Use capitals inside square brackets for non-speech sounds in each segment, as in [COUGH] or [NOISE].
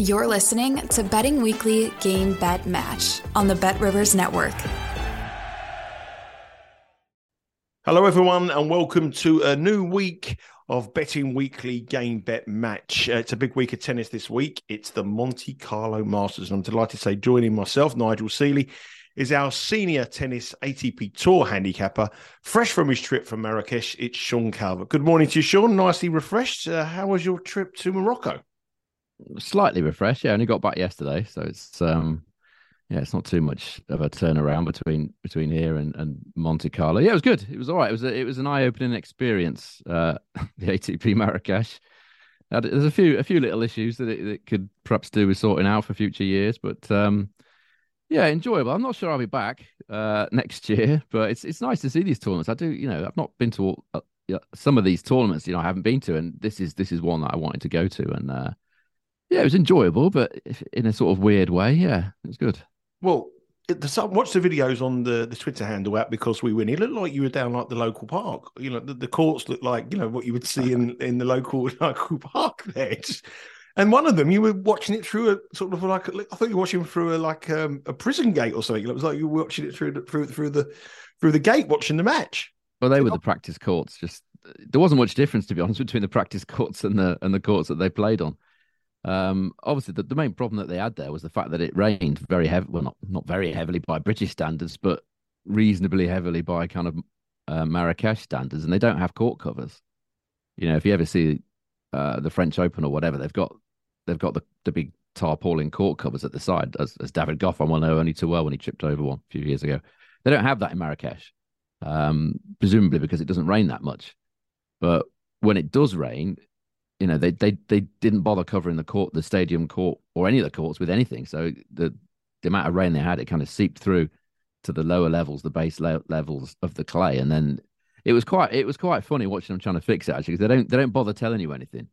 You're listening to Betting Weekly Game Bet Match on the Bet Rivers Network. Hello, everyone, and welcome to a new week of Betting Weekly Game Bet Match. Uh, it's a big week of tennis this week. It's the Monte Carlo Masters, and I'm delighted to say joining myself, Nigel Seeley, is our senior tennis ATP Tour handicapper, fresh from his trip from Marrakesh. It's Sean Calvert. Good morning to you, Sean. Nicely refreshed. Uh, how was your trip to Morocco? Slightly refreshed. Yeah, I only got back yesterday, so it's um, yeah, it's not too much of a turnaround between between here and, and Monte Carlo. Yeah, it was good. It was all right. It was a, it was an eye opening experience. Uh, [LAUGHS] the ATP Marrakesh. Uh, there's a few a few little issues that it, it, could perhaps do with sorting out for future years, but um, yeah, enjoyable. I'm not sure I'll be back uh, next year, [LAUGHS] but it's it's nice to see these tournaments. I do, you know, I've not been to all, uh, some of these tournaments. You know, I haven't been to, and this is this is one that I wanted to go to, and uh, yeah, it was enjoyable, but in a sort of weird way. Yeah, it was good. Well, the, watch the videos on the, the Twitter handle out because we win. It looked like you were down like the local park. You know, the, the courts looked like you know what you would see in, [LAUGHS] in the local [LAUGHS] local park there. and one of them, you were watching it through a sort of like I thought you were watching through a like um, a prison gate or something. It was like you were watching it through the, through through the through the gate, watching the match. Well, they were the practice courts. Just there wasn't much difference, to be honest, between the practice courts and the and the courts that they played on. Um, obviously, the, the main problem that they had there was the fact that it rained very heavy. Well, not not very heavily by British standards, but reasonably heavily by kind of uh, Marrakesh standards, and they don't have court covers. You know, if you ever see uh, the French Open or whatever, they've got they've got the, the big tarpaulin court covers at the side, as, as David Goffin, will know only too well when he tripped over one a few years ago. They don't have that in Marrakesh, um, presumably because it doesn't rain that much. But when it does rain, you know they they they didn't bother covering the court, the stadium court, or any of the courts with anything. So the the amount of rain they had, it kind of seeped through to the lower levels, the base le- levels of the clay, and then it was quite it was quite funny watching them trying to fix it actually because they don't they don't bother telling you anything.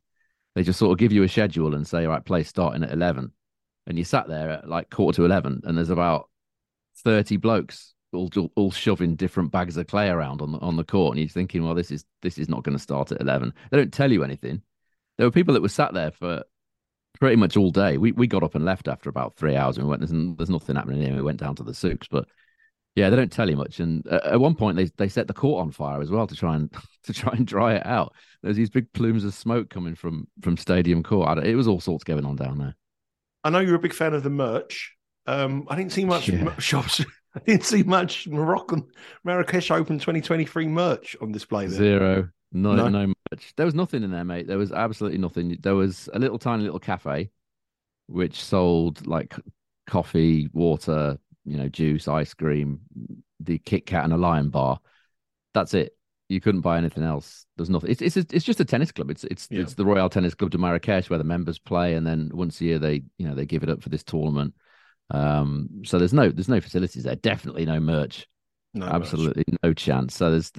They just sort of give you a schedule and say, all right, play starting at eleven, and you sat there at like quarter to eleven, and there's about thirty blokes all, all shoving different bags of clay around on the on the court, and you're thinking, well, this is this is not going to start at eleven. They don't tell you anything there were people that were sat there for pretty much all day. We we got up and left after about three hours, and we went. There's, there's nothing happening here. We went down to the souks, but yeah, they don't tell you much. And uh, at one point, they they set the court on fire as well to try and [LAUGHS] to try and dry it out. There's these big plumes of smoke coming from from Stadium Court. It was all sorts going on down there. I know you're a big fan of the merch. Um, I didn't see much yeah. shops. [LAUGHS] I didn't see much Moroccan Marrakesh Open 2023 merch on display there. Zero. No, no, no much. There was nothing in there, mate. There was absolutely nothing. There was a little tiny little cafe, which sold like coffee, water, you know, juice, ice cream, the Kit Kat, and a Lion bar. That's it. You couldn't buy anything else. There's nothing. It's it's it's just a tennis club. It's it's yeah. it's the Royal Tennis Club de Marrakesh where the members play, and then once a year they you know they give it up for this tournament. Um, so there's no there's no facilities there. Definitely no merch. No absolutely merch. no chance. So there's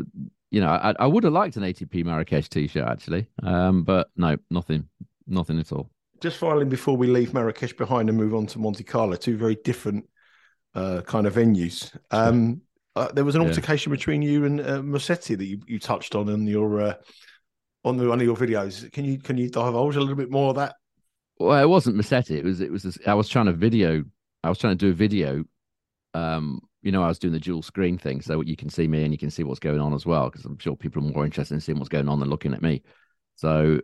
you know, I, I would have liked an ATP Marrakesh t-shirt actually, um, but no, nothing, nothing at all. Just finally, before we leave Marrakesh behind and move on to Monte Carlo, two very different uh, kind of venues. Um, uh, there was an altercation yeah. between you and uh, Musetti that you, you touched on in your uh, on the one of your videos. Can you can you divulge a little bit more of that? Well, it wasn't Musetti. It was it was. I was trying to video. I was trying to do a video um, you know, I was doing the dual screen thing, so you can see me and you can see what's going on as well, because I'm sure people are more interested in seeing what's going on than looking at me. So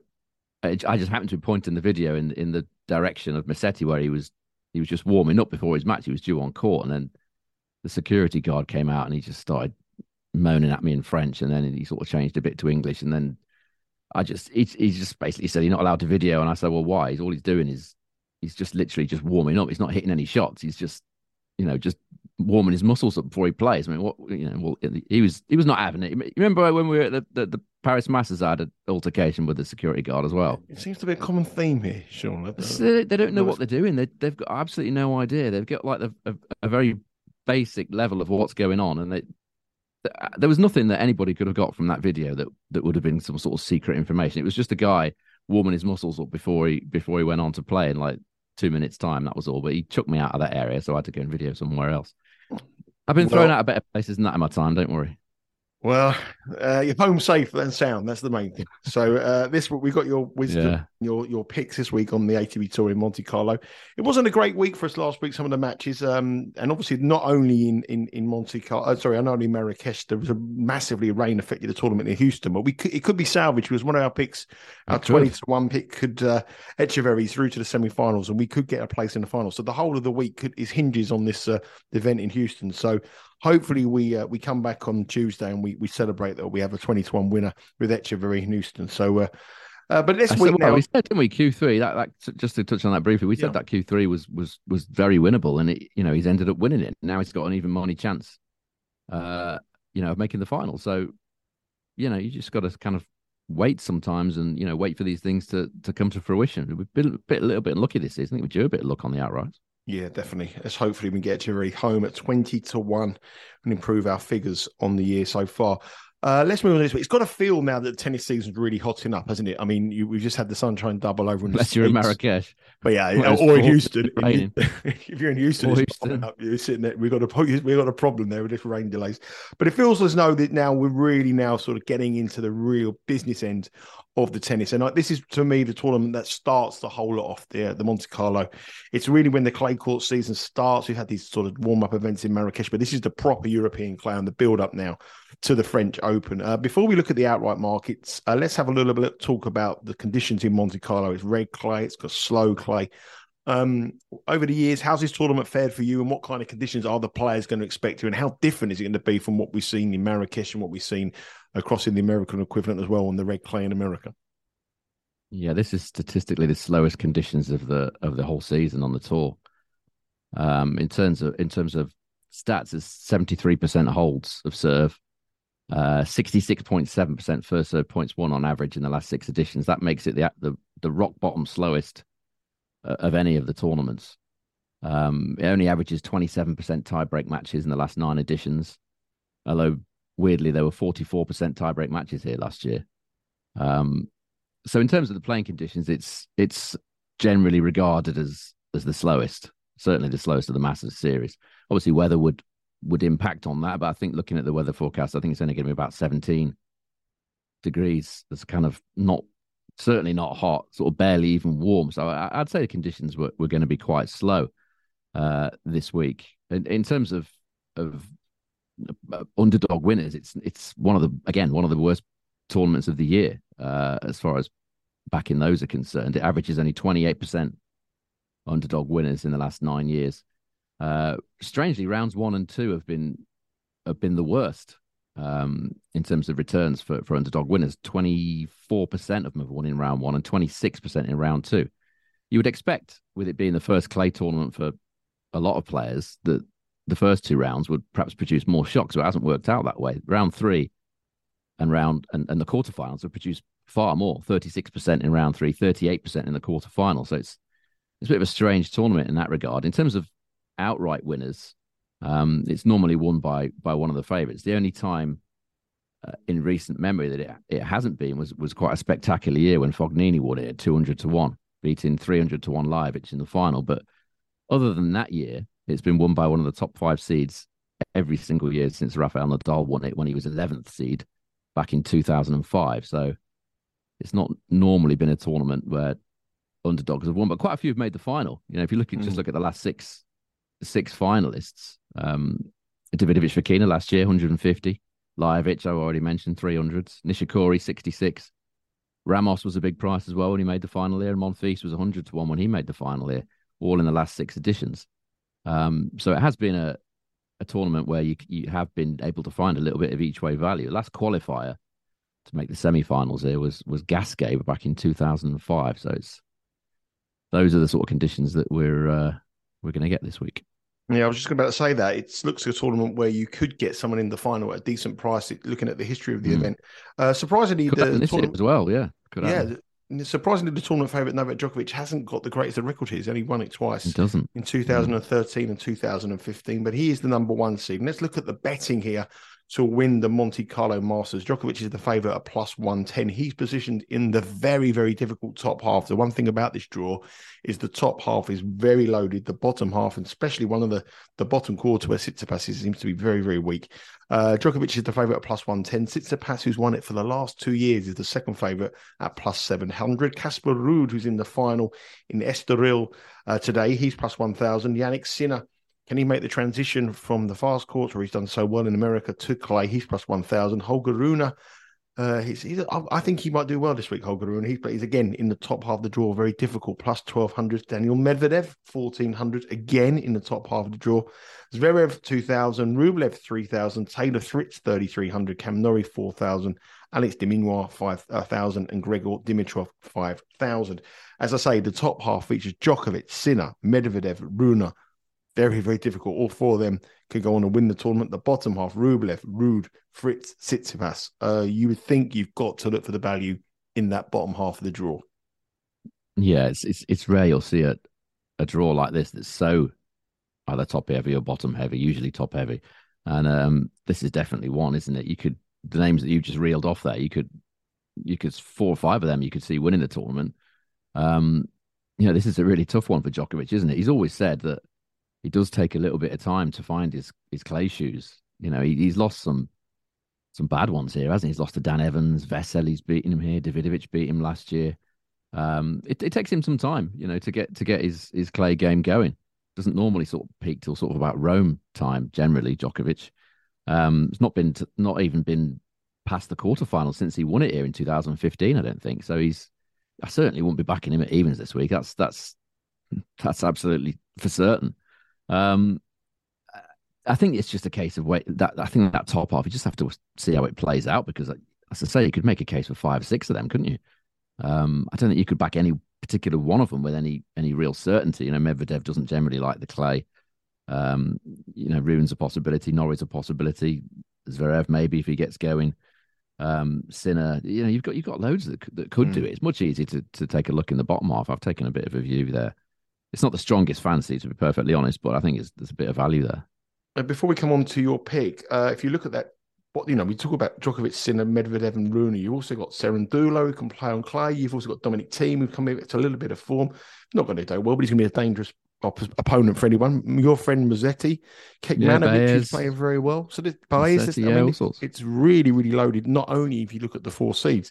I just happened to point in the video in in the direction of Musetti, where he was he was just warming up before his match. He was due on court, and then the security guard came out and he just started moaning at me in French, and then he sort of changed a bit to English, and then I just he, he just basically said he's not allowed to video, and I said, well, why? He's all he's doing is he's just literally just warming up. He's not hitting any shots. He's just you know just warming his muscles up before he plays. I mean, what you know, well, he was he was not having it. Remember when we were at the, the, the Paris Masters, I had an altercation with the security guard as well. It seems to be a common theme here, Sean. they don't know what they're doing. They, they've got absolutely no idea. They've got like a, a, a very basic level of what's going on, and they, uh, there was nothing that anybody could have got from that video that that would have been some sort of secret information. It was just a guy warming his muscles up before he before he went on to play in like two minutes time. That was all. But he chucked me out of that area, so I had to go and video somewhere else. I've been thrown out of better places than that in my time. Don't worry. Well, uh, you're home safe and sound. That's the main thing. So uh, this we got your wisdom, yeah. your your picks this week on the ATP Tour in Monte Carlo. It wasn't a great week for us last week. Some of the matches, um, and obviously not only in in, in Monte Carlo. Uh, sorry, not only Marrakesh. There was a massively rain affected the tournament in Houston, but we could, it could be salvaged because one of our picks, our twenty to one pick, could uh, Etcheverry through to the semi-finals, and we could get a place in the final. So the whole of the week could, is hinges on this uh, event in Houston. So hopefully we uh, we come back on Tuesday and we we celebrate that we have a twenty to one winner with Etcheverry and Houston. So. Uh, uh, but this week now, we said, didn't we? Q three. That, that just to touch on that briefly, we said yeah. that Q three was was was very winnable, and it, you know he's ended up winning it. Now he's got an even money chance, uh, you know, of making the final. So, you know, you just got to kind of wait sometimes, and you know, wait for these things to to come to fruition. We've been a bit a little bit lucky this season. I think we do a bit of luck on the outrights. Yeah, definitely. Let's hopefully we get Jerry home at 20 to 1 and improve our figures on the year so far. Uh, let's move on to this. It's got to feel now that the tennis season's really hotting up, hasn't it? I mean, you, we've just had the sunshine double over in Unless you're in Marrakesh. But yeah, or, or in Houston. If, [LAUGHS] if, you're in Houston, or Houston. Up, you're sitting there. We've got a we've got a problem there with this rain delays. But it feels as though that now we're really now sort of getting into the real business end of the tennis. And this is to me the tournament that starts the whole lot off the the Monte Carlo. It's really when the clay court season starts. We've had these sort of warm up events in Marrakesh, but this is the proper European clay and the build up now to the French Open. Uh, before we look at the outright markets, uh, let's have a little bit of talk about the conditions in Monte Carlo. It's red clay, it's got slow clay. Um, over the years, how's this tournament fared for you, and what kind of conditions are the players going to expect to, and how different is it going to be from what we've seen in Marrakesh and what we've seen across in the American equivalent as well on the red clay in America? Yeah, this is statistically the slowest conditions of the of the whole season on the tour. Um, in terms of in terms of stats, it's seventy three percent holds of serve, uh, sixty six point seven percent first serve points won on average in the last six editions. That makes it the the the rock bottom slowest uh, of any of the tournaments. Um, it only averages 27% tiebreak matches in the last nine editions, although weirdly there were 44% tiebreak matches here last year. Um, so in terms of the playing conditions, it's it's generally regarded as as the slowest, certainly the slowest of the Masters series. Obviously, weather would would impact on that, but I think looking at the weather forecast, I think it's only going to be about 17 degrees. That's kind of not certainly not hot, sort of barely even warm. So I, would say the conditions were, were going to be quite slow uh, this week. In, in terms of of uh, underdog winners, it's it's one of the again one of the worst tournaments of the year uh, as far as backing those are concerned. It averages only twenty eight percent underdog winners in the last nine years. Uh, strangely, rounds one and two have been have been the worst um, in terms of returns for, for underdog winners. 24% of them have won in round one and 26% in round two. You would expect, with it being the first clay tournament for a lot of players, that the first two rounds would perhaps produce more shocks, but it hasn't worked out that way. Round three and round and, and the quarterfinals have produced far more 36% in round three, 38% in the quarterfinal. So it's, it's a bit of a strange tournament in that regard. In terms of outright winners, um, it's normally won by by one of the favourites. The only time uh, in recent memory that it it hasn't been was was quite a spectacular year when Fognini won it at two hundred to one, beating three hundred to one Lajovic in the final. But other than that year, it's been won by one of the top five seeds every single year since Rafael Nadal won it when he was eleventh seed back in two thousand and five. So it's not normally been a tournament where underdogs have won, but quite a few have made the final. You know, if you look at mm. just look at the last six six finalists. Um, Davidovich Fokina last year, 150. Lajovic, I already mentioned, 300s. Nishikori, 66. Ramos was a big price as well when he made the final here. And Monfils was 100 to 1 when he made the final here. all in the last six editions. Um, so it has been a, a tournament where you you have been able to find a little bit of each way value. Last qualifier to make the semi-finals here was was Gasquet back in 2005. So it's those are the sort of conditions that we're uh, we're going to get this week. Yeah, I was just about to say that it looks like a tournament where you could get someone in the final at a decent price. Looking at the history of the mm. event, uh, surprisingly, could the tournament as well. Yeah, could yeah. Surprisingly, the tournament favourite Novak Djokovic hasn't got the greatest of records. He's only won it twice. It doesn't in 2013 mm. and 2015, but he is the number one seed. And let's look at the betting here to win the Monte Carlo Masters. Djokovic is the favourite at plus 110. He's positioned in the very, very difficult top half. The one thing about this draw is the top half is very loaded. The bottom half, and especially one of the, the bottom quarter where Tsitsipas seems to be very, very weak. Uh, Djokovic is the favourite at plus 110. Tsitsipas, who's won it for the last two years, is the second favourite at plus 700. Casper Ruud, who's in the final in Estoril uh, today, he's plus 1,000. Jannik Sinner can he make the transition from the fast courts where he's done so well in America to clay? He's plus 1,000. Holger Rune, uh, he's, he's, I think he might do well this week, Holger Rune. He's, he's again in the top half of the draw, very difficult, plus 1,200. Daniil Medvedev, 1,400, again in the top half of the draw. Zverev, 2,000. Rublev, 3,000. Taylor Fritz, 3,300. Cam Norrie, 4,000. Alex de Minaur, 5,000. And Grigor Dimitrov, 5,000. As I say, the top half features Djokovic, Sinner, Medvedev, Rune, very, very difficult. All four of them could go on and win the tournament. The bottom half, Rublev, Ruud, Fritz, Tsitsipas. Uh, you would think you've got to look for the value in that bottom half of the draw. Yeah, it's it's it's rare you'll see a, a draw like this that's so either top heavy or bottom heavy, usually top heavy. And um, this is definitely one, isn't it? You could the names that you just reeled off there, you could you could four or five of them you could see winning the tournament. Um, you know, this is a really tough one for Djokovic, isn't it? He's always said that it does take a little bit of time to find his his clay shoes. You know, he, he's lost some some bad ones here, hasn't he? He's lost to Dan Evans, Vesely, he's beaten him here, Davidovich beat him last year. Um, it, it takes him some time, you know, to get to get his his clay game going. Doesn't normally sort of peak till sort of about Rome time. Generally, Djokovic. Um, it's not been to, not even been past the quarterfinals since he won it here in 2015. I don't think so. He's I certainly won't be backing him at evens this week. That's that's that's absolutely for certain. Um, I think it's just a case of wait. That I think that top half, you just have to see how it plays out because, as I say, you could make a case for five, six of them, couldn't you? Um, I don't think you could back any particular one of them with any any real certainty. You know, Medvedev doesn't generally like the clay. Um, you know, Rune's a possibility, Norrie's a possibility, Zverev maybe if he gets going. Um, Sinner, you know, you've got you've got loads that that could mm. do hmm. it. It's much easier to to take a look in the bottom half. I've taken a bit of a view there it's not the strongest fancy to be perfectly honest, but I think it's, there's a bit of value there. Uh, before we come on to your pick, uh, if you look at that, what you know, we talk about Djokovic, Sinner, Medvedev, and Rune. You also got Cerundolo, who can play on clay. You've also got Dominic Thiem who come to a little bit of form. Not going to do well, but he's going to be a dangerous op- opponent for anyone. Your friend Musetti, Kekmanovic yeah, is playing very well. So this Baez, yeah, I mean, it's, it's really, really loaded. Not only if you look at the four seeds.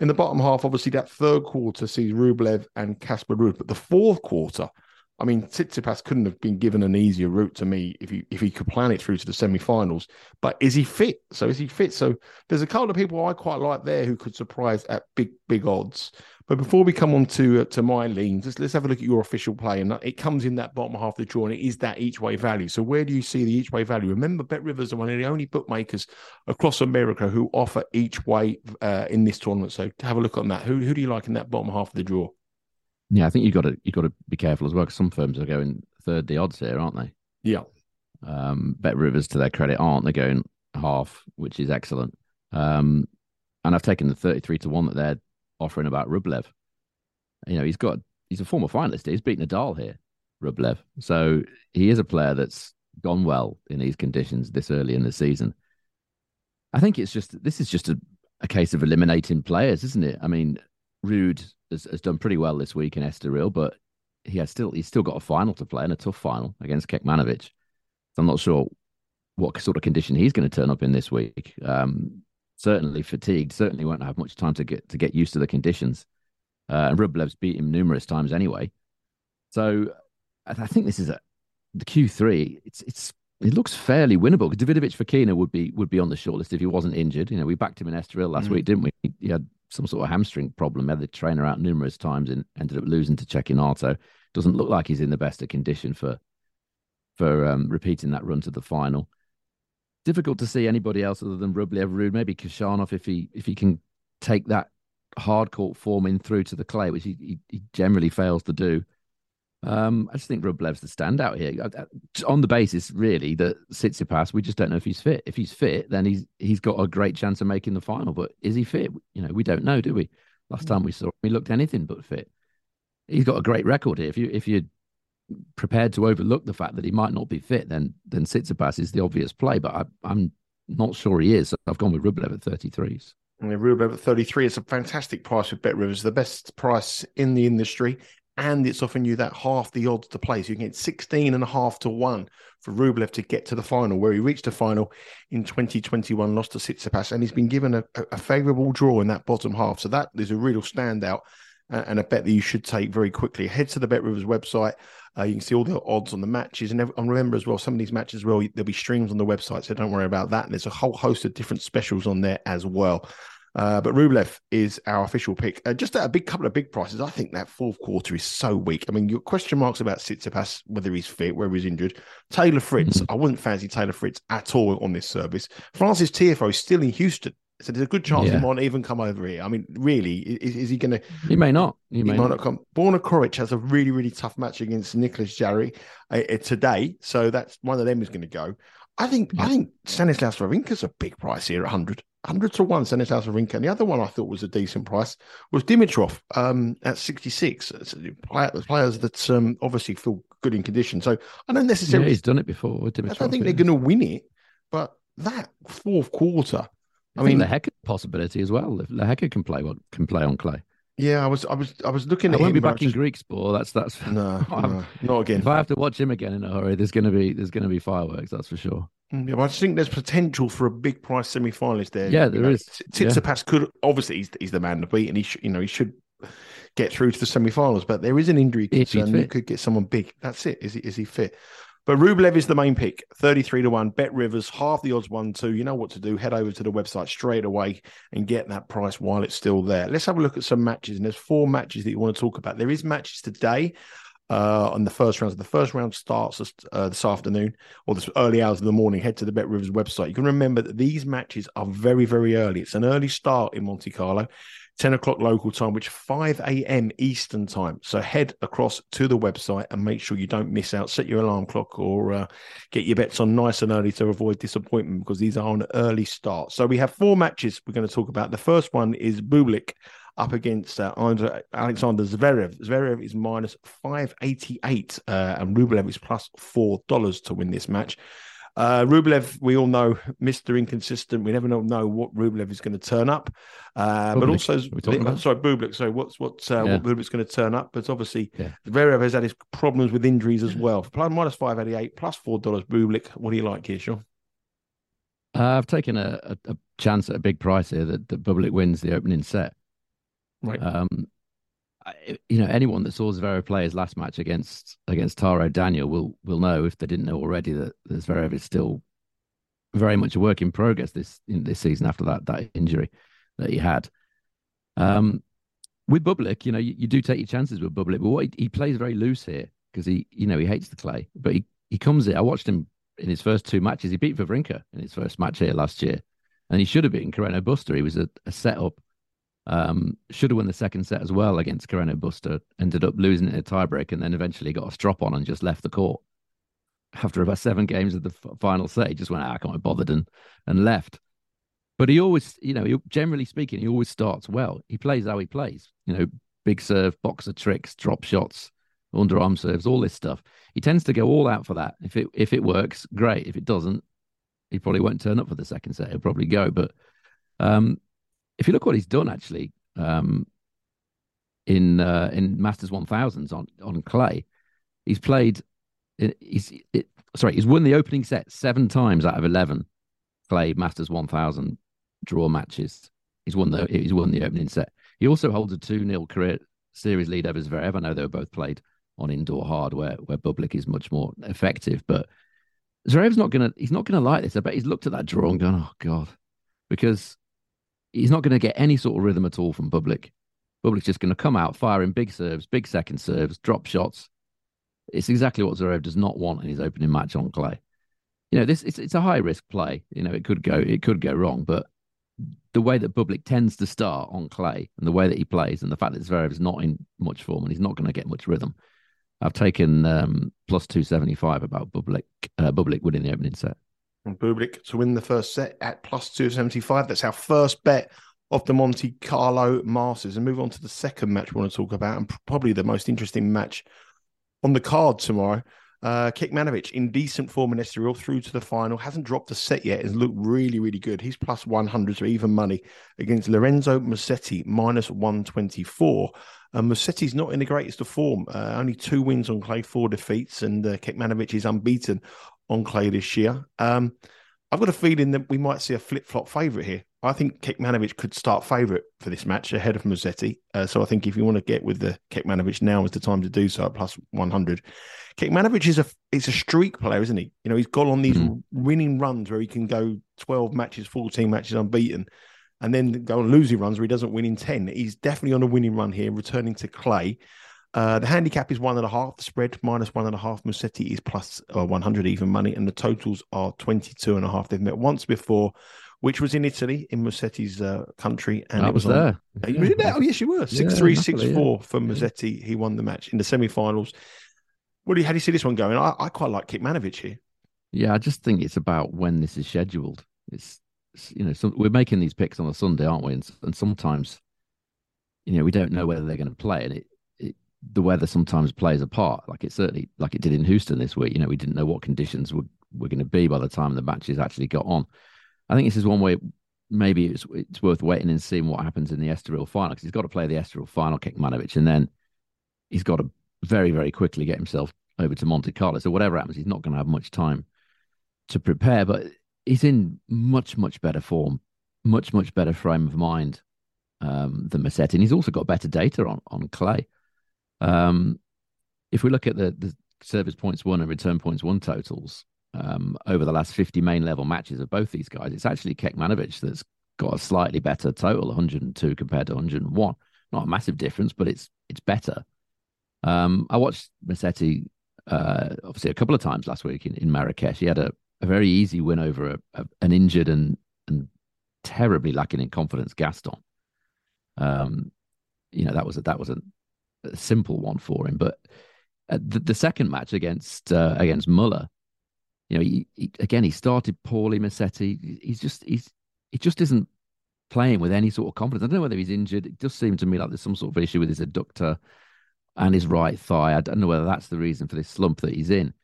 In the bottom half, obviously, that third quarter sees Rublev and Casper Ruud, but the fourth quarter I mean, Tsitsipas couldn't have been given an easier route to me if he if he could plan it through to the semi-finals. But is he fit? So is he fit? So there's a couple of people I quite like there who could surprise at big big odds. But before we come on to uh, to my leans, let's, let's have a look at your official play, and it comes in that bottom half of the draw, and it is that each way value. So where do you see the each way value? Remember, Bet Rivers are one of the only bookmakers across America who offer each way uh, in this tournament. So have a look on that. Who who do you like in that bottom half of the draw? Yeah, I think you've got to you've got to be careful as well because some firms are going third the odds here, aren't they? Yeah. Um, Bet Rivers, to their credit, aren't they going half, which is excellent. Um, and I've taken the thirty-three to one that they're offering about Rublev. You know, he's got he's a former finalist. He's beaten Nadal here, Rublev. So he is a player that's gone well in these conditions this early in the season. I think it's just this is just a, a case of eliminating players, isn't it? I mean, Ruud has, has done pretty well this week in Estoril, but he has still he's still got a final to play and a tough final against Kekmanovic. So I'm not sure what sort of condition he's going to turn up in this week. Um, certainly fatigued. Certainly won't have much time to get to get used to the conditions. Uh, and Rublev's beat him numerous times anyway. So I think this is a the Q3. It's it's it looks fairly winnable. Davidovich Fokina would be would be on the shortlist if he wasn't injured. You know, we backed him in Estoril last mm. week, didn't we? He had some sort of hamstring problem. Had the trainer out numerous times and ended up losing to Cecchinato. doesn't look like he's in the best of condition for for um, repeating that run to the final. Difficult to see anybody else other than Rublev, Ruud, maybe Khachanov if he if he can take that hard court form in through to the clay, which he, he, he generally fails to do. Um, I just think Rublev's the standout here on the basis, really, that Tsitsipas. We just don't know if he's fit. If he's fit, then he's he's got a great chance of making the final. But is he fit? You know, we don't know, do we? Last time we saw him, he looked anything but fit. He's got a great record here. If you if you're prepared to overlook the fact that he might not be fit, then then Tsitsipas is the obvious play. But I, I'm not sure he is. I've gone with Rublev at 33s. Rublev at 33 is a fantastic price with Bet Rivers, the best price in the industry and it's offering you that half the odds to play. So you can get 16 and a half to one for Rublev to get to the final, where he reached the final in 2021, lost to Tsitsipas, and he's been given a, a favourable draw in that bottom half. So that is a real standout and a bet that you should take very quickly. Head to the Bet Rivers website. Uh, you can see all the odds on the matches. And, remember as well, some of these matches well, there'll be streams on the website. So don't worry about that. And there's a whole host of different specials on there as well. Uh, but Rublev is our official pick. Uh, just at a big couple of big prices, I think that fourth quarter is so weak. I mean, your question marks about Tsitsipas, whether he's fit, whether he's injured. Taylor Fritz, mm-hmm. I wouldn't fancy Taylor Fritz at all on this service. Frances Tiafoe is still in Houston. So there's a good chance yeah. he might even come over here. I mean, really, is, is he going to? He may not. He, may, might not. not come. Borna Coric has a really, really tough match against Nicolas Jarry uh, uh, today, so that's one of them is going to go. I think yeah. I think Stanislas Wawrinka's a big price here at 100. 100 to 1 Stanislas Wawrinka. And the other one I thought was a decent price was Dimitrov um, at 66. Players that um, obviously feel good in condition. So I don't necessarily. Yeah, he's done it before. Dimitrov, I don't think they're going to win it, but that fourth quarter. I, I mean, the heck possibility as well. If Lehecka can play what can play on clay. Yeah, I was, I was, I was looking. I at won't him, be back in just... Greek sport. That's that's no, [LAUGHS] no, not again. If I have to watch him again in a hurry, there's going to be there's going to be fireworks. That's for sure. Mm, yeah, I just think there's potential for a big price semi-finalist there. Yeah, there you know, is. Tsitsipas yeah. could obviously he's, he's the man to beat, and he should, you know he should get through to the semi-finals. But there is an injury concern. You could get someone big. That's it. Is he is he fit? But Rublev is the main pick, 33 to 1. Bet Rivers, half the odds, 1 2. You know what to do. Head over to the website straight away and get that price while it's still there. Let's have a look at some matches. And there's four matches that you want to talk about. There is matches today uh, on the first round. So the first round starts uh, this afternoon or this early hours of the morning. Head to the Bet Rivers website. You can remember that these matches are very, very early. It's an early start in Monte Carlo. 10 o'clock local time, which 5 a.m. Eastern time. So head across to the website and make sure you don't miss out. Set your alarm clock or uh, get your bets on nice and early to avoid disappointment because these are an early start. So we have four matches we're going to talk about. The first one is Bublik up against uh, Alexander Zverev. Zverev is minus 588 uh, and Rublev is plus $4 to win this match. Uh, Rublev, we all know, Mr. Inconsistent. We never know, know what Rublev is going to turn up. Uh, but also, sorry, Bublik. Sorry, what's what's uh, yeah. what going to turn up? But obviously, yeah. Zverev has had his problems with injuries as well. Plus minus five eighty eight, plus four dollars. Bublik. What do you like here, Sean? Uh, I've taken a, a, a, chance at a big price here that, that Bublik wins the opening set. Right. Um, you know, anyone that saw Zverev play his last match against against Taro Daniel will will know if they didn't know already that, Zverev is still very much a work in progress this in this season after that that injury that he had. Um, with Bublik, you know, you, you, do take your chances with Bublik, but what he, he plays very loose here because he, you know, he hates the clay, but he he comes in. I watched him in his first two matches. He beat Wawrinka in his first match here last year, and he should have beaten Carreno Busta. He was a, a setup um, should have won the second set as well against Carreno Busta. Ended up losing it in a tiebreak and then eventually got a strop on and just left the court. After about seven games of the f- final set, he just went, ah, I can't be bothered and, and left. But he always, you know, he, generally speaking, he always starts well. He plays how he plays, you know, big serve, boxer tricks, drop shots, underarm serves, all this stuff. He tends to go all out for that. If it if it works, great. If it doesn't, he probably won't turn up for the second set. He'll probably go. But um, if you look what he's done actually um, in uh, in Masters 1000s on on clay, he's played. He's it, sorry, he's won the opening set seven times out of eleven clay Masters 1000 draw matches. He's won the he's won the opening set. He also holds a two 0 career series lead over Zverev. I know they were both played on indoor hard, where where Bublik is much more effective, but. Zverev's not gonna. He's not gonna like this. I bet he's looked at that draw and gone, "Oh God," because he's not going to get any sort of rhythm at all from Bublik. Bublik's just going to come out firing big serves, big second serves, drop shots, It's exactly what Zverev does not want in his opening match on clay. You know, this it's it's a high risk play. You know, it could go it could go wrong, but the way that Bublik tends to start on clay and the way that he plays and the fact that Zverev is not in much form and he's not going to get much rhythm, I've taken um, plus 275 about Bublik, uh, Bublik winning the opening set. Bublik to win the first set at plus 275. That's our first bet of the Monte Carlo Masters. And move on to the second match we want to talk about, and probably the most interesting match on the card tomorrow. Uh, Kekmanovic in decent form in Estoril through to the final. Hasn't dropped a set yet. Has looked really, really good. He's plus 100 to even money against Lorenzo Musetti, minus 124. And Musetti's not in the greatest of form. Uh, only two wins on clay, four defeats. And uh, Kekmanovic is unbeaten on clay this year. Um, I've got a feeling that we might see a flip flop favourite here. I think Kekmanovic could start favourite for this match ahead of Musetti. Uh, so I think if you want to get with the Kekmanovic now is the time to do so at plus 100. Kekmanovic is a is a streak player, isn't he? You know, he's gone on these mm. winning runs where he can go 12 matches, 14 matches unbeaten, and then go on losing runs where he doesn't win in 10. He's definitely on a winning run here, returning to clay. Uh, the handicap is one and a half. The spread minus one and a half. Musetti is plus, uh, 100 even money, and the totals are 22 and a half. They've met once before, which was in Italy, in Musetti's uh, country. And I was, was there. On, you there. Oh, yes, you were. 6 3, 6 4 for Musetti. He won the match in the semi finals. What do you, how do you see this one going? I, I quite like Kekmanovic here. Yeah, I just think it's about when this is scheduled. It's, you know, so we're making these picks on a Sunday, aren't we? And, and sometimes, you know, we don't know whether they're going to play, and it the weather sometimes plays a part, like it certainly like it did in Houston this week. You know, we didn't know what conditions were, were going to be by the time the matches actually got on. I think this is one way maybe it's it's worth waiting and seeing what happens in the Estoril final because he's got to play the Estoril final, Kekmanovic, and then he's got to very very quickly get himself over to Monte Carlo. So whatever happens, he's not going to have much time to prepare. But he's in much much better form, much much better frame of mind um, than Musetti, and he's also got better data on on clay. Um, if we look at the, the service points one and return points one totals um, over the last 50 main level matches of both these guys, it's actually Kekmanovic that's got a slightly better total, 102 compared to 101. Not a massive difference, but it's it's better. Um, I watched Musetti uh, obviously a couple of times last week in, in Marrakesh. He had a, a very easy win over a, a, an injured and and terribly lacking in confidence Gaston. Um, you know that was a, that was a a simple one for him. But uh, the, the, second match against uh, against Muller, you know, he, he, again he started poorly. Musetti, he's just he's he just isn't playing with any sort of confidence. I don't know whether he's injured. It just seemed to me like there's some sort of issue with his adductor and his right thigh. I don't know whether that's the reason for this slump that he's in.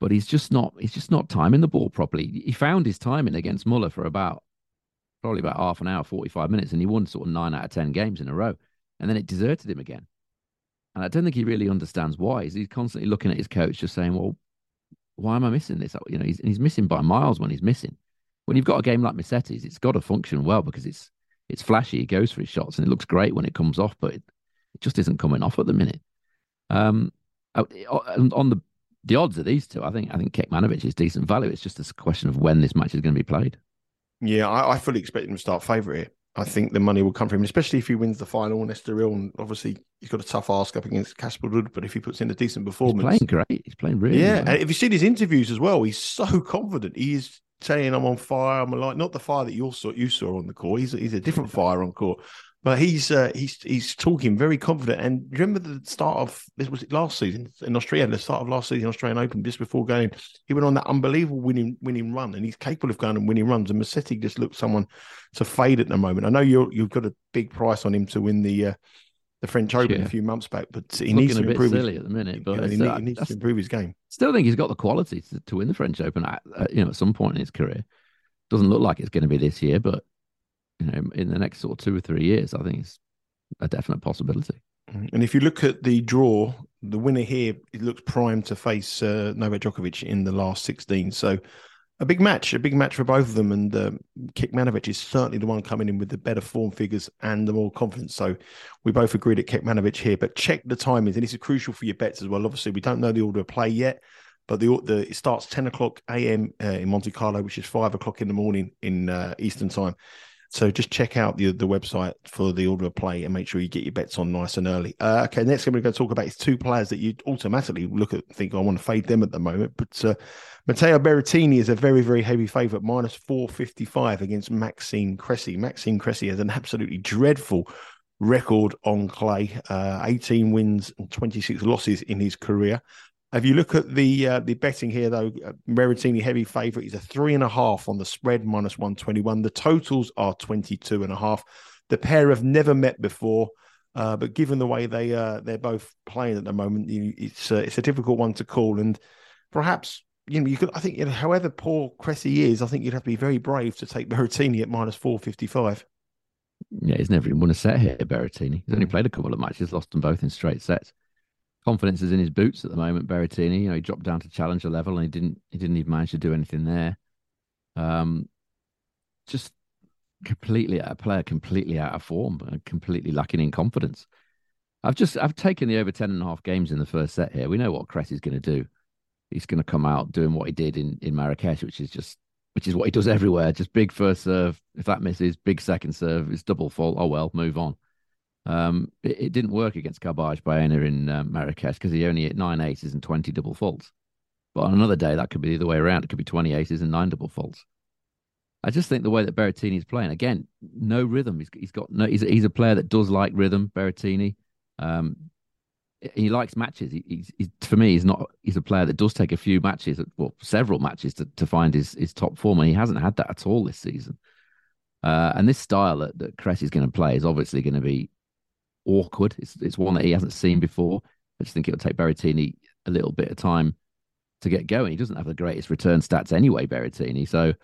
But he's just not he's just not timing the ball properly. He found his timing against Muller for about probably about half an hour, 45 minutes, and he won sort of nine out of 10 games in a row. And then it deserted him again. And I don't think he really understands why. He's constantly looking at his coach, just saying, "Well, why am I missing this?" You know, he's he's missing by miles when he's missing. When you've got a game like Musetti's, it's got to function well because it's it's flashy. He goes for his shots and it looks great when it comes off, but it, it just isn't coming off at the minute. Um, on the the odds of these two, I think I think Kekmanovic is decent value. It's just a question of when this match is going to be played. Yeah, I, I fully expect him to start favourite here. I think the money will come from him, especially if he wins the final and Estoril. And obviously, he's got a tough ask up against Casper Ruud, but if he puts in a decent performance, he's playing great. He's playing really yeah. Well. And if you see his interviews as well, he's so confident. He is saying, "I'm on fire. I'm like not the fire that you saw you saw on the court. He's he's a different fire on court." But he's uh, he's he's talking very confident. And remember the start of this was it last season in Australia, the start of last season Australian Open, just before going, he went on that unbelievable winning winning run, and he's capable of going and winning runs. And Musetti just looks someone to fade at the moment. I know you you've got a big price on him to win the uh, the French Open yeah. a few months back, but he needs to improve. Silly his, at the minute, but you know, he, uh, needs to improve his game. Still think he's got the quality to, to win the French Open. At, uh, you know, at some point in his career, doesn't look like it's going to be this year, but you know, in the next sort of two or three years, I think it's a definite possibility. Mm-hmm. And if you look at the draw, the winner here it looks primed to face uh, Novak Djokovic in the last 16. So a big match, a big match for both of them. And uh, Kekmanovic is certainly the one coming in with the better form figures and the more confidence. So we both agreed at Kekmanovic here, but check the timings. And this is crucial for your bets as well. Obviously, we don't know the order of play yet, but the, the it starts 10 o'clock a.m. Uh, in Monte Carlo, which is five o'clock in the morning in uh, Eastern time. So just check out the the website for the order of play and make sure you get your bets on nice and early. Uh, okay, next we're going to talk about is two players that you automatically look at think I want to fade them at the moment. But uh, Matteo Berrettini is a very very heavy favourite, minus four fifty five against Maxime Cressy. Maxime Cressy has an absolutely dreadful record on clay, uh, 18 wins and 26 losses in his career. If you look at the uh, the betting here, though, uh, Berrettini heavy favourite is a three and a half on the spread, minus one twenty one. The totals are twenty two and a half. The pair have never met before, uh, but given the way they uh, they're both playing at the moment, you, it's uh, it's a difficult one to call. And perhaps you know you could I think you know, however poor Cressy is, I think you'd have to be very brave to take [LAUGHS] Berrettini at minus four fifty five. Yeah, he's never even won a set here, Berrettini. He's only played a couple of matches, lost them both in straight sets confidence is in his boots at the moment. Berrettini, you know, he dropped down to challenger level and he didn't he didn't even manage to do anything there. Um, just completely a player completely out of form and completely lacking in confidence. I've just I've taken the over 10 and a half games in the first set here. We know what Cress is going to do. He's going to come out doing what he did in in Marrakesh, which is just which is what he does everywhere. Just big first serve. If that misses, big second serve. It's double fault. Oh well, move on. Um, it, it, didn't work against Carballes Baena in uh, Marrakesh because he only hit nine aces and 20 double faults. But on another day, that could be the other way around. It could be 20 aces and nine double faults. I just think the way that Berrettini is playing, again, no rhythm. He's, he's got no, he's, he's a player that does like rhythm, Berrettini. Um, he likes matches. He, he's, he's, for me, he's not. He's a player that does take a few matches, well, several matches to, to find his his top form, and he hasn't had that at all this season. Uh, and this style that, that Cress is going to play is obviously going to be awkward. It's it's one that he hasn't seen before. I just think it'll take Berrettini a little bit of time to get going. He doesn't have the greatest return stats anyway, Berrettini. So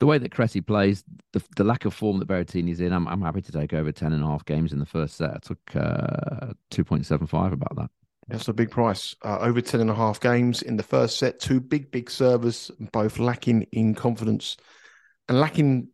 the way that Cressy plays, the, the lack of form that Berrettini's in, I'm, I'm happy to take over 10 and a half games in the first set. I took uh, 2.75 about that. That's a big price. Uh, over 10 and a half games in the first set. Two big, big servers, both lacking in confidence and lacking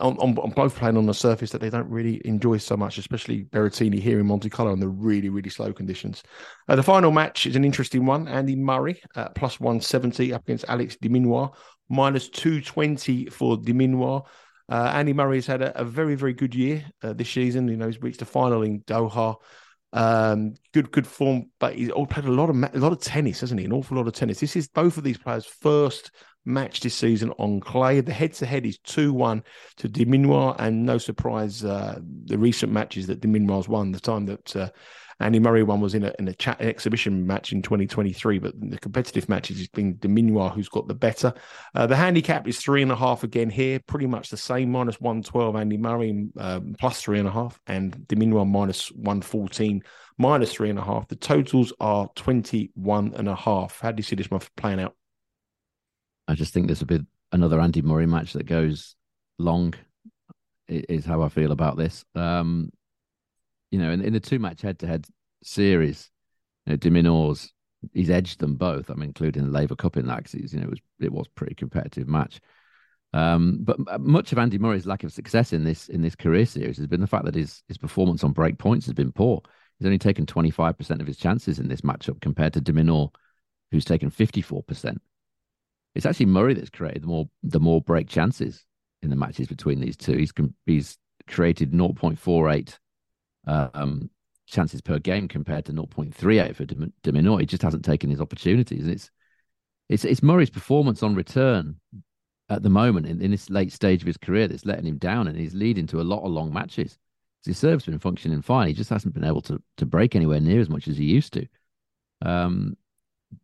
on, on, on, both playing on the surface that they don't really enjoy so much, especially Berrettini here in Monte Carlo in the really, really slow conditions. Uh, the final match is an interesting one. Andy Murray uh, plus 170 up against Alex de Minaur, minus 220 for de Minaur. Uh, Andy Murray has had a, a very, very good year uh, this season. You know, he's reached the final in Doha. Um, good, good form, but he's all played a lot of a lot of tennis, hasn't he? An awful lot of tennis. This is both of these players' first match this season on clay. The head to head is 2 1 to de Minaur, and no surprise, uh, the recent matches that de Minaur's won, the time that uh, Andy Murray won was in a, in a chat, exhibition match in 2023, but the competitive matches has been de Minaur who's got the better. Uh, the handicap is three and a half again here, pretty much the same, minus 112 Andy Murray um, plus three and a half, and de Minaur minus 114 minus three and a half. The totals are 21 and a half. How do you see this month playing out? I just think there's a bit another Andy Murray match that goes long. Is how I feel about this. Um, you know, in, in the two match head to head series, you know, de Minaur's he's edged them both. I'm including the Laver Cup in that because you know it was it was pretty competitive match. Um, but much of Andy Murray's lack of success in this in this career series has been the fact that his his performance on break points has been poor. He's only taken 25% of his chances in this matchup compared to de Minaur, who's taken 54%. It's actually Murray that's created the more the more break chances in the matches between these two. He's he's created 0.48 um, chances per game compared to 0.38 for de He just hasn't taken his opportunities. And it's it's it's Murray's performance on return at the moment in, in this late stage of his career that's letting him down, and he's leading to a lot of long matches. His serve's been functioning fine. He just hasn't been able to to break anywhere near as much as he used to. Um,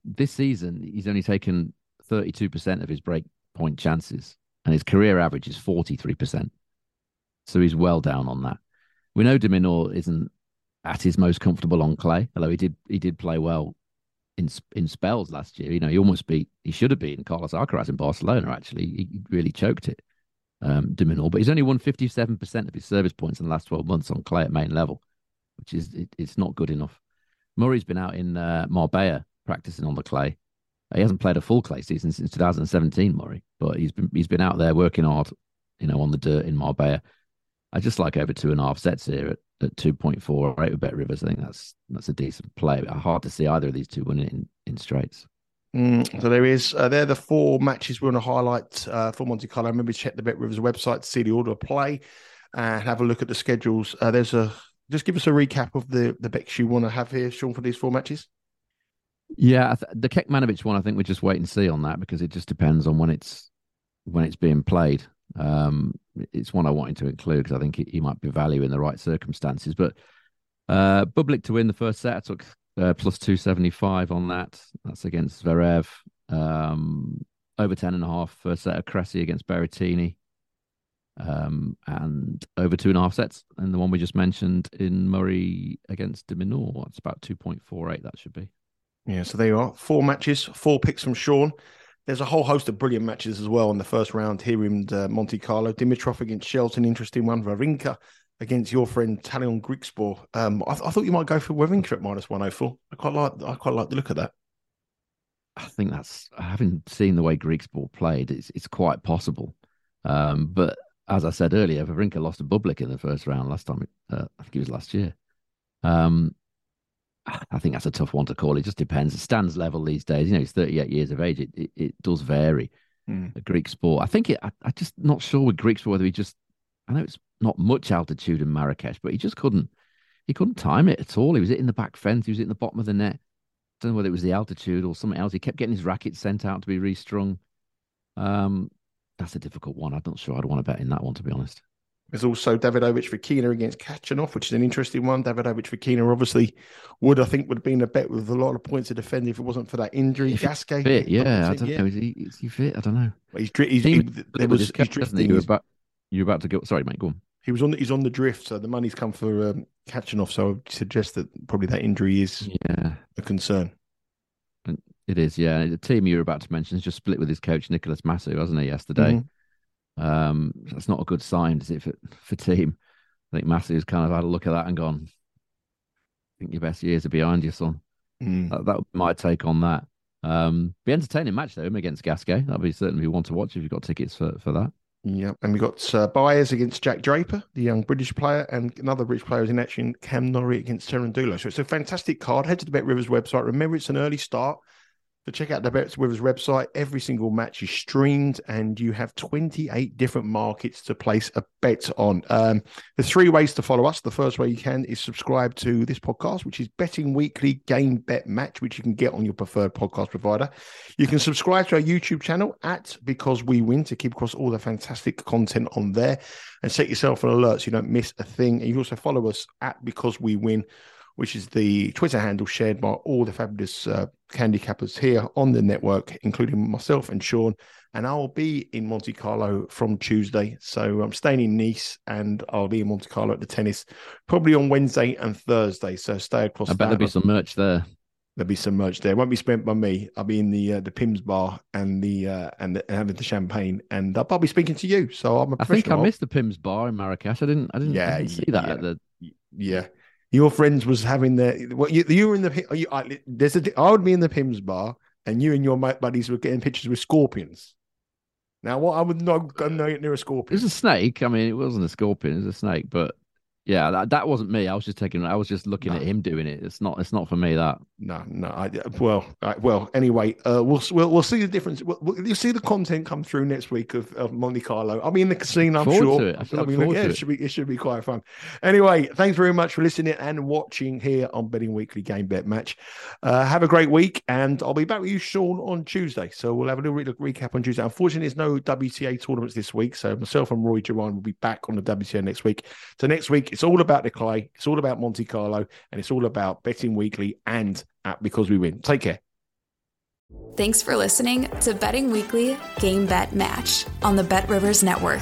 this season, he's only taken 32% of his break point chances, and his career average is 43%. So he's well down on that. We know de Minaur isn't at his most comfortable on clay, although he did he did play well in in spells last year. You know, he almost beat he should have beaten Carlos Alcaraz in Barcelona. Actually, he really choked it, um, de Minaur. But he's only won fifty seven percent of his service points in the last twelve months on clay at main level, which is it, it's not good enough. Murray's been out in uh, Marbella practicing on the clay, he hasn't played a full clay season since 2017, Murray, but he's been he's been out there working hard, you know, on the dirt in Marbella. I just like over two and a half sets here at, at 2.4 right with Bet Rivers. I think that's that's a decent play. Hard to see either of these two winning in, in straights. Mm, so there is. Uh, they're the four matches we want to highlight uh, for Monte Carlo. Remember, check the Bet Rivers website to see the order of play and have a look at the schedules. Uh, there's a just give us a recap of the the bets you want to have here, Sean, for these four matches. Yeah, the Kekmanovic one, I think we just wait and see on that because it just depends on when it's when it's being played. Um, it's one I wanted to include because I think he might be value in the right circumstances. But uh, Bublik to win the first set, I took uh, plus 275 on that. That's against Zverev. Um, over 10 and a half first set of Cressy against Berrettini. Um, and over two and a half sets. And the one we just mentioned in Murray against de Minaur, it's about 2.48, that should be. Yeah, so there you are. Four matches, four picks from Sean. There's a whole host of brilliant matches as well in the first round here in uh, Monte Carlo. Dimitrov against Shelton, interesting one. Wawrinka against your friend Tallon Griekspoor. Um, I, th- I, thought you might go for Wawrinka at minus 104. I quite like I quite like the look of that. I think that's having seen the way Griekspoor played. It's it's quite possible. Um, but as I said earlier, Wawrinka lost to Bublik in the first round last time. Uh, I think it was last year. Um, I think that's a tough one to call. It just depends. It stands level these days. You know, he's 38 years of age. It it, it does vary. Mm. sport. I think it. I, am just not sure with Griekspoor whether he just. I know it's not much altitude in Marrakesh, but he just couldn't. He couldn't time it at all. He was hitting the back fence. He was hitting the bottom of the net. I don't know whether it was the altitude or something else. He kept getting his racket sent out to be restrung. Um, that's a difficult one. I'm not sure I'd want to bet in that one, to be honest. There's also Davidovich Fokina against Khachanov, which is an interesting one. Davidovich Fokina obviously would, I think, would have been a bet with a lot of points to defend if it wasn't for that injury. If Gasquet, fit, yeah, I don't yeah. know. Is he, is he fit? I don't know. He's, he's, he, there was, he's drifting. You were, about, you were about to go. Sorry, mate, go on. He was on. The, he's on the drift, so the money's come for um, Khachanov. So I would suggest that probably that injury is yeah. a concern. It is, yeah. The Thiem you were about to mention has just split with his coach Nicolas Massu, hasn't he? Yesterday, mm-hmm. Um, that's not a good sign, is it, for, for Thiem? I think Massu's kind of had a look at that and gone, I think your best years are behind you, son. Mm. That, that would be my take on that. Um, be entertaining match though, him against Gasquet. That'd be certainly one to watch if you've got tickets for, for that. Yeah, and we've got uh, Baez against Jack Draper, the young British player, and another British player is in action, Cam Norrie against Cerundolo. So it's a fantastic card. Head to the Bet Rivers website. Remember, it's an early start. So check out the Bet Rivers website. Every single match is streamed, and you have 28 different markets to place a bet on. Um, there's three ways to follow us. The first way you can is subscribe to this podcast, which is Betting Weekly Game Bet Match, which you can get on your preferred podcast provider. You can subscribe to our YouTube channel at Because We Win to keep across all the fantastic content on there, and set yourself an alert so you don't miss a thing. And you also follow us at Because We Win which is the Twitter handle shared by all the fabulous uh, handicappers here on the network, including myself and Sean. And I'll be in Monte Carlo from Tuesday. So I'm staying in Nice and I'll be in Monte Carlo at the tennis probably on Wednesday and Thursday. So stay across. I bet there'll be some merch there. There'll be some merch there. It won't be spent by me. I'll be in the uh, the Pimm's bar and the uh, and, the, and having the champagne, and I'll probably be speaking to you. So I'm a I think I missed the Pimm's bar in Marrakesh. I didn't. I didn't, yeah, I didn't see that yeah, at the. Yeah, your friends was having their well, you, you were in the you, I, there's a I would be in the Pimm's bar, and you and your buddies were getting pictures with scorpions. Now, what I would not go near a scorpion. It was a snake. I mean, it wasn't a scorpion; it was a snake. But yeah, that, that wasn't me. I was just taking. I was just looking no. at him doing it. It's not. It's not for me. That. No, no. I, well, I, well. Anyway, uh, we'll we'll we'll see the difference. We'll, we'll, you'll see the content come through next week of, of Monte Carlo. I'll be in the casino. I'm forward sure. To it. I, I mean, yeah, it. it should be. It should be quite fun. Anyway, thanks very much for listening and watching here on Betting Weekly Game Bet Match. Uh, have a great week, and I'll be back with you, Sean, on Tuesday. So we'll have a little re- recap on Tuesday. Unfortunately, there's no WTA tournaments this week, so myself and Roy Duran will be back on the WTA next week. So next week, it's all about the clay. It's all about Monte Carlo and it's all about betting weekly and at Because We Win. Take care. Thanks for listening to Betting Weekly Game Bet Match on the Bet Rivers Network.